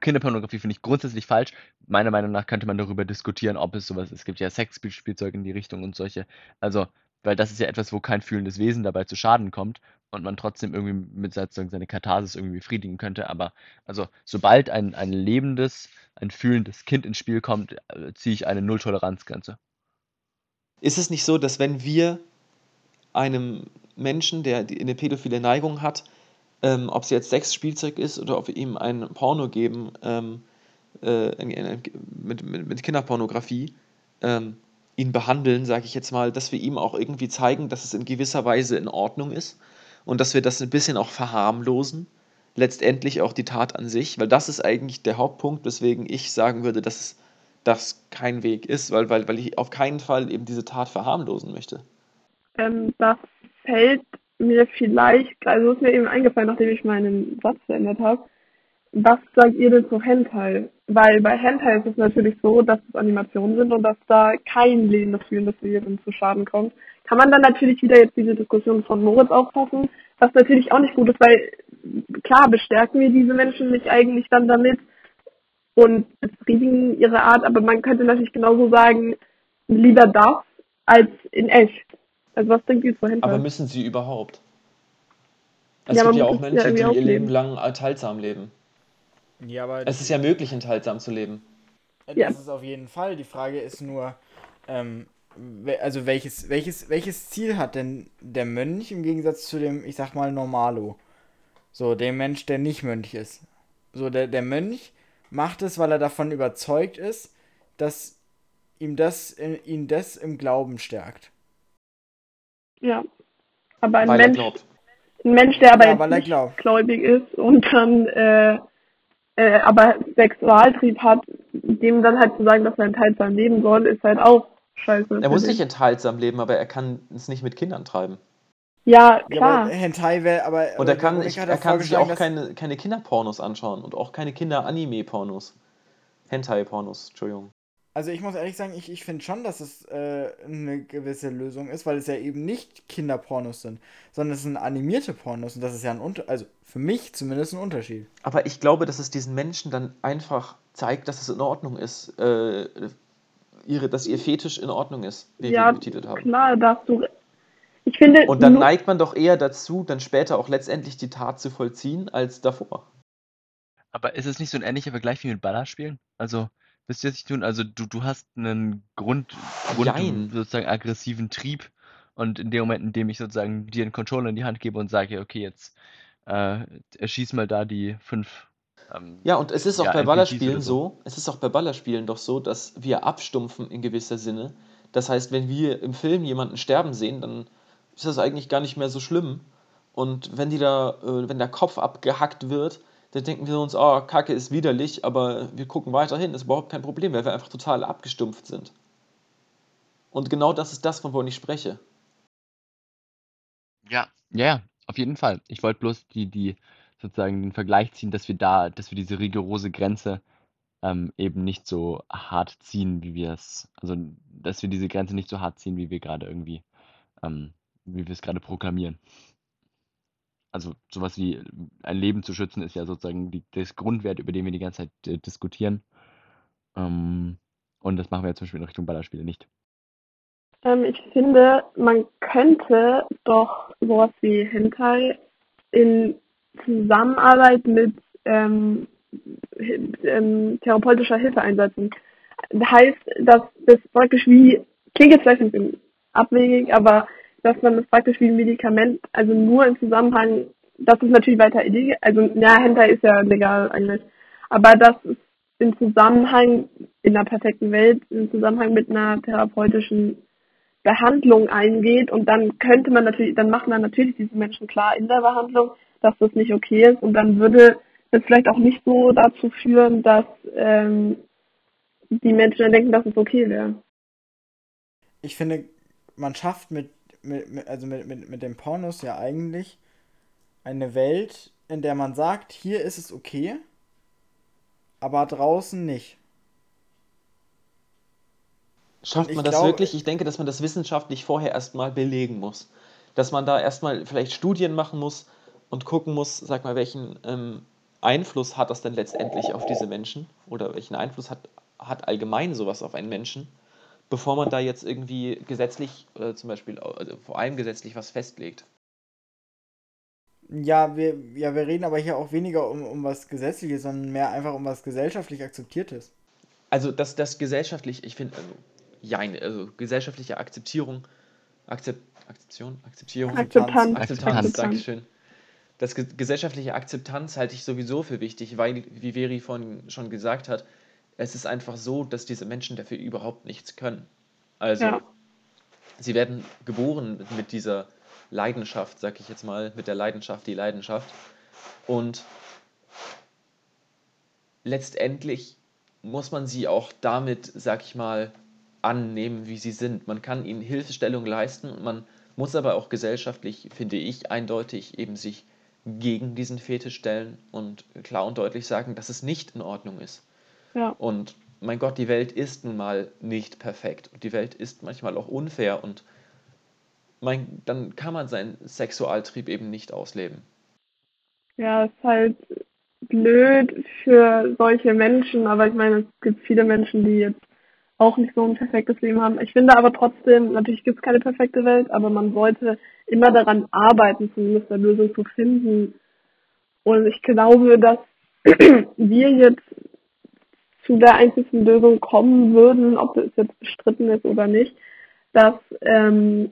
Kinderpornografie finde ich grundsätzlich falsch. Meiner Meinung nach könnte man darüber diskutieren, ob es sowas, es gibt ja Sexspielzeug in die Richtung und solche. Also, weil das ist ja etwas, wo kein fühlendes Wesen dabei zu Schaden kommt und man trotzdem irgendwie mit sozusagen seine Katharsis irgendwie befriedigen könnte. Aber also sobald ein, ein lebendes, ein fühlendes Kind ins Spiel kommt, äh, ziehe ich eine Nulltoleranzgrenze. ist es nicht so, dass wenn wir einem Menschen, der eine pädophile Neigung hat, ähm, ob es jetzt Sexspielzeug ist oder ob wir ihm ein Porno geben ähm, äh, ein- ein- mit, mit, mit Kinderpornografie, ähm, ihn behandeln, sage ich jetzt mal, dass wir ihm auch irgendwie zeigen, dass es in gewisser Weise in Ordnung ist und dass wir das ein bisschen auch verharmlosen, letztendlich auch die Tat an sich, weil das ist eigentlich der Hauptpunkt, weswegen ich sagen würde, dass das kein Weg ist, weil, weil, weil ich auf keinen Fall eben diese Tat verharmlosen möchte. Ähm, das fällt mir vielleicht, also ist mir eben eingefallen, nachdem ich meinen Satz verändert habe. Was sagt ihr denn zu Hentai? Weil bei Hentai ist es natürlich so, dass es Animationen sind und dass da kein lebendes, fühlendes Wesen zu Schaden kommt. Kann man dann natürlich wieder jetzt diese Diskussion von Moritz auffassen, was natürlich auch nicht gut ist, weil klar bestärken wir diese Menschen nicht eigentlich dann damit und befriedigen ihre Art, aber man könnte natürlich genauso sagen, lieber das als in echt. Also was denkt ihr zu Hentai? Aber müssen sie überhaupt? Es Ja, gibt ja auch es ja Menschen, die ihr Leben lang enthaltsam leben. ja, aber Es ist ja möglich, enthaltsam zu leben. das Ja. ist auf jeden Fall. Die Frage ist nur, ähm, also welches, welches, welches Ziel hat denn der Mönch im Gegensatz zu dem, ich sag mal, Normalo? So, dem Mensch, der nicht Mönch ist. So, der, der Mönch macht es, weil er davon überzeugt ist, dass ihm das, äh, ihn das im Glauben stärkt. Ja. Aber ein weil er Mensch, glaubt. ein Mensch, der aber Ja, jetzt nicht gläubig ist und dann äh, äh, aber Sexualtrieb hat, dem dann halt zu sagen, dass er enthaltsam leben soll, ist halt auch scheiße. Er muss nicht ich. enthaltsam leben, aber er kann es nicht mit Kindern treiben. Ja, Ja, klar. aber Hentai wäre, aber. Und er kann, Veronika ich, er ja kann sich auch keine, keine Kinderpornos anschauen und auch keine Kinder-Anime-Pornos. Hentai-Pornos, Entschuldigung. Also ich muss ehrlich sagen, ich, ich finde schon, dass es äh, eine gewisse Lösung ist, weil es ja eben nicht Kinderpornos sind, sondern es sind animierte Pornos und das ist ja ein Unterschied, also für mich zumindest ein Unterschied. Aber ich glaube, dass es diesen Menschen dann einfach zeigt, dass es in Ordnung ist, äh, ihre, dass ihr Fetisch in Ordnung ist, wie Ja, wir betitelt haben. klar, da hast du. Ich finde, Und dann neigt man doch eher dazu, dann später auch letztendlich die Tat zu vollziehen, als davor. Aber ist es nicht so ein ähnlicher Vergleich wie mit Ballerspielen? Also, wisst ihr, was ich tun? Also, du, du hast einen Grund, Grund Jein. sozusagen aggressiven Trieb und in dem Moment, in dem ich sozusagen dir einen Controller in die Hand gebe und sage, okay, jetzt äh, erschieß mal da die fünf. Ähm, Ja, und es ist auch ja, bei Ballerspielen oder so, es ist auch bei Ballerspielen doch so, dass wir abstumpfen in gewisser Sinne. Das heißt, wenn wir im Film jemanden sterben sehen, dann ist das eigentlich gar nicht mehr so schlimm. Und wenn die da, äh, wenn der Kopf abgehackt wird, dann denken wir uns, oh, Kacke ist widerlich, aber wir gucken weiterhin, ist überhaupt kein Problem, weil wir einfach total abgestumpft sind. Und genau das ist das, von wo ich spreche. Ja. Ja, ja, auf jeden Fall. Ich wollte bloß die, die sozusagen den Vergleich ziehen, dass wir da, dass wir diese rigorose Grenze ähm, eben nicht so hart ziehen, wie wir es, also dass wir diese Grenze nicht so hart ziehen, wie wir gerade irgendwie, ähm, wie wir es gerade proklamieren. Also sowas wie ein Leben zu schützen ist ja sozusagen die, das Grundwert, über den wir die ganze Zeit äh, diskutieren. Ähm, und das machen wir ja zum Beispiel in Richtung Ballerspiele nicht. Ähm, ich finde, man könnte doch sowas wie Hentai in Zusammenarbeit mit ähm, ähm, therapeutischer Hilfe einsetzen. Heißt, dass das praktisch wie, klingt jetzt vielleicht ein bisschen abwegig, aber dass man das praktisch wie ein Medikament, also nur im Zusammenhang, das ist natürlich weiter illegal, also ja, Hentai ist ja legal eigentlich, aber dass es im Zusammenhang in einer perfekten Welt, im Zusammenhang mit einer therapeutischen Behandlung eingeht und dann könnte man natürlich, dann macht man natürlich diesen Menschen klar in der Behandlung, dass das nicht okay ist und dann würde das vielleicht auch nicht so dazu führen, dass ähm, die Menschen dann denken, dass es okay wäre. Ich finde, man schafft mit, mit, mit also mit, mit, mit den Pornos ja eigentlich eine Welt, in der man sagt, hier ist es okay, aber draußen nicht. Schafft man das glaube- wirklich? Ich denke, dass man das wissenschaftlich vorher erstmal belegen muss. Dass man da erstmal vielleicht Studien machen muss und gucken muss, sag mal, welchen ähm, Einfluss hat das denn letztendlich auf diese Menschen? Oder welchen Einfluss hat, hat allgemein sowas auf einen Menschen? Bevor man da jetzt irgendwie gesetzlich, äh, zum Beispiel, also vor allem gesetzlich was festlegt. Ja, wir, ja, wir reden aber hier auch weniger um, um was Gesetzliches, sondern mehr einfach um was gesellschaftlich Akzeptiertes. Also, dass das gesellschaftlich, ich finde, also, jein, also gesellschaftliche Akzeptierung, Akzept, Akzeption, Akzeptierung, Akzeptanz. Akzeptanz, Akzeptanz. Dankeschön. Das ge gesellschaftliche Akzeptanz halte ich sowieso für wichtig, weil, wie Veri vorhin schon gesagt hat, es ist einfach so, dass diese Menschen dafür überhaupt nichts können. Also, Ja. sie werden geboren mit, mit dieser Leidenschaft, sag ich jetzt mal, mit der Leidenschaft, die Leidenschaft. Und letztendlich muss man sie auch damit, sag ich mal, annehmen, wie sie sind. Man kann ihnen Hilfestellung leisten und man muss aber auch gesellschaftlich, finde ich, eindeutig eben sich gegen diesen Fetisch stellen und klar und deutlich sagen, dass es nicht in Ordnung ist. Ja. Und mein Gott, die Welt ist nun mal nicht perfekt und die Welt ist manchmal auch unfair und mein, dann kann man seinen Sexualtrieb eben nicht ausleben. Ja, ist halt blöd für solche Menschen, aber ich meine, es gibt viele Menschen, die jetzt auch nicht so ein perfektes Leben haben. Ich finde aber trotzdem, natürlich gibt es keine perfekte Welt, aber man sollte immer daran arbeiten, zumindest eine Lösung zu finden. Und ich glaube, dass wir jetzt zu der einzigen Lösung kommen würden, ob es jetzt bestritten ist oder nicht, dass ähm,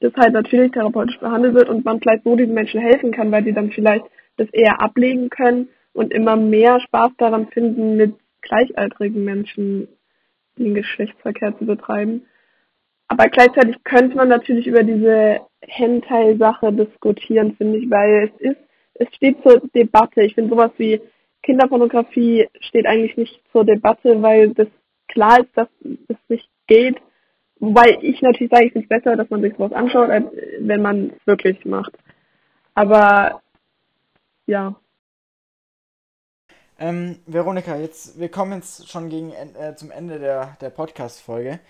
das halt natürlich therapeutisch behandelt wird und man vielleicht so diesen Menschen helfen kann, weil die dann vielleicht das eher ablegen können und immer mehr Spaß daran finden, mit gleichaltrigen Menschen den Geschlechtsverkehr zu betreiben. Aber gleichzeitig könnte man natürlich über diese Hentai-Sache diskutieren, finde ich, weil es ist, es steht zur Debatte. Ich finde sowas wie Kinderpornografie steht eigentlich nicht zur Debatte, weil das klar ist, dass es nicht geht. Wobei ich natürlich sage, ich finde es besser, dass man sich sowas anschaut, als wenn man es wirklich macht. Aber ja. Ähm, Veronika, jetzt, wir kommen jetzt schon gegen, en- äh, zum Ende der, der Podcast-Folge.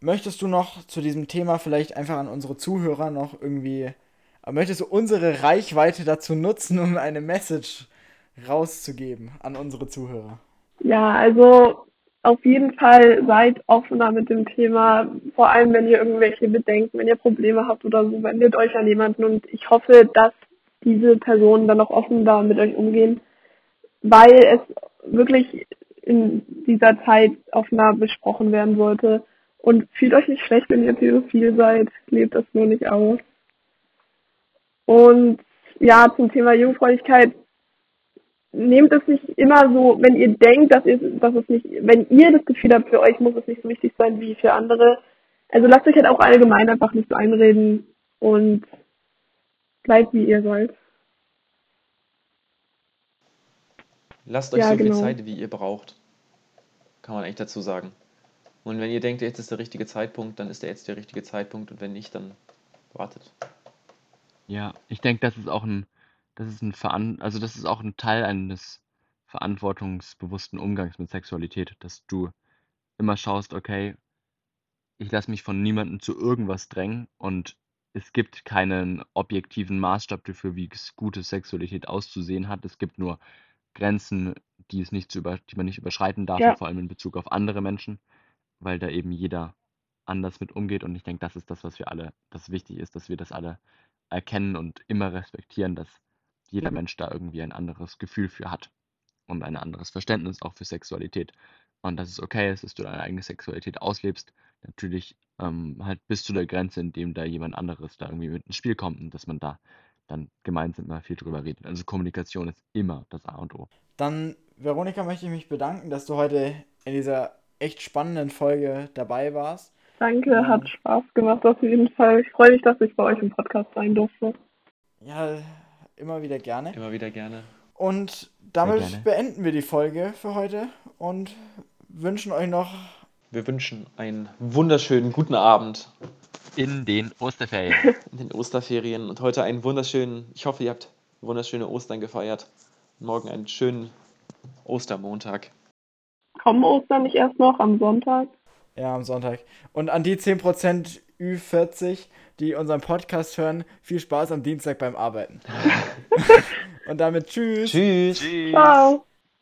Möchtest du noch zu diesem Thema vielleicht einfach an unsere Zuhörer noch irgendwie, äh, möchtest du unsere Reichweite dazu nutzen, um eine Message rauszugeben an unsere Zuhörer? Ja, also auf jeden Fall seid offener mit dem Thema, vor allem wenn ihr irgendwelche Bedenken, wenn ihr Probleme habt oder so, wendet euch an jemanden und ich hoffe, dass diese Personen dann auch offen da mit euch umgehen, weil es wirklich in dieser Zeit offener besprochen werden sollte. Und fühlt euch nicht schlecht, wenn ihr pädophil seid, lebt das nur nicht aus. Und ja, zum Thema Jungfräulichkeit, nehmt es nicht immer so, wenn ihr denkt, dass, ihr, dass es nicht, wenn ihr das Gefühl habt, für euch muss es nicht so wichtig sein wie für andere. Also lasst euch halt auch allgemein einfach nicht so einreden und bleibt wie ihr seid. Lasst euch Ja, so viel genau. Zeit, wie ihr braucht. Kann man echt dazu sagen. Und wenn ihr denkt, jetzt ist der richtige Zeitpunkt, dann ist der jetzt der richtige Zeitpunkt und wenn nicht, dann wartet. Ja, ich denke, das ist auch ein, das ist ein Veran also das ist auch ein Teil eines verantwortungsbewussten Umgangs mit Sexualität, dass du immer schaust, okay, ich lasse mich von niemandem zu irgendwas drängen und es gibt keinen objektiven Maßstab dafür, wie es gute Sexualität auszusehen hat. Es gibt nur Grenzen, die es nicht zu über, die man nicht überschreiten darf, Ja. vor allem in Bezug auf andere Menschen, weil da eben jeder anders mit umgeht. Und ich denke, das ist das, was wir alle, das wichtig ist, dass wir das alle erkennen und immer respektieren, dass jeder Mensch da irgendwie ein anderes Gefühl für hat und ein anderes Verständnis auch für Sexualität. Und dass es okay ist, dass du deine eigene Sexualität auslebst. Natürlich ähm, halt bis zu der Grenze, in dem da jemand anderes da irgendwie mit ins Spiel kommt und dass man da dann gemeinsam immer viel drüber redet. Also Kommunikation ist immer das A und O. Dann, Veronika, möchte ich mich bedanken, dass du heute in dieser echt spannenden Folge dabei warst. Danke, hat Spaß gemacht auf jeden Fall. Ich freue mich, dass ich bei euch im Podcast sein durfte. Ja, immer wieder gerne. Immer wieder gerne. Und damit gerne. beenden wir die Folge für heute und wünschen euch noch Wir wünschen einen wunderschönen guten Abend In den Osterferien. in den Osterferien und heute einen wunderschönen, ich hoffe, ihr habt wunderschöne Ostern gefeiert. Morgen einen schönen Ostermontag. Kommen Ostern nicht erst noch am Sonntag? Ja, am Sonntag. Und an die 10% Ü40, die unseren Podcast hören, viel Spaß am Dienstag beim Arbeiten. Und damit tschüss. Tschüss. Ciao.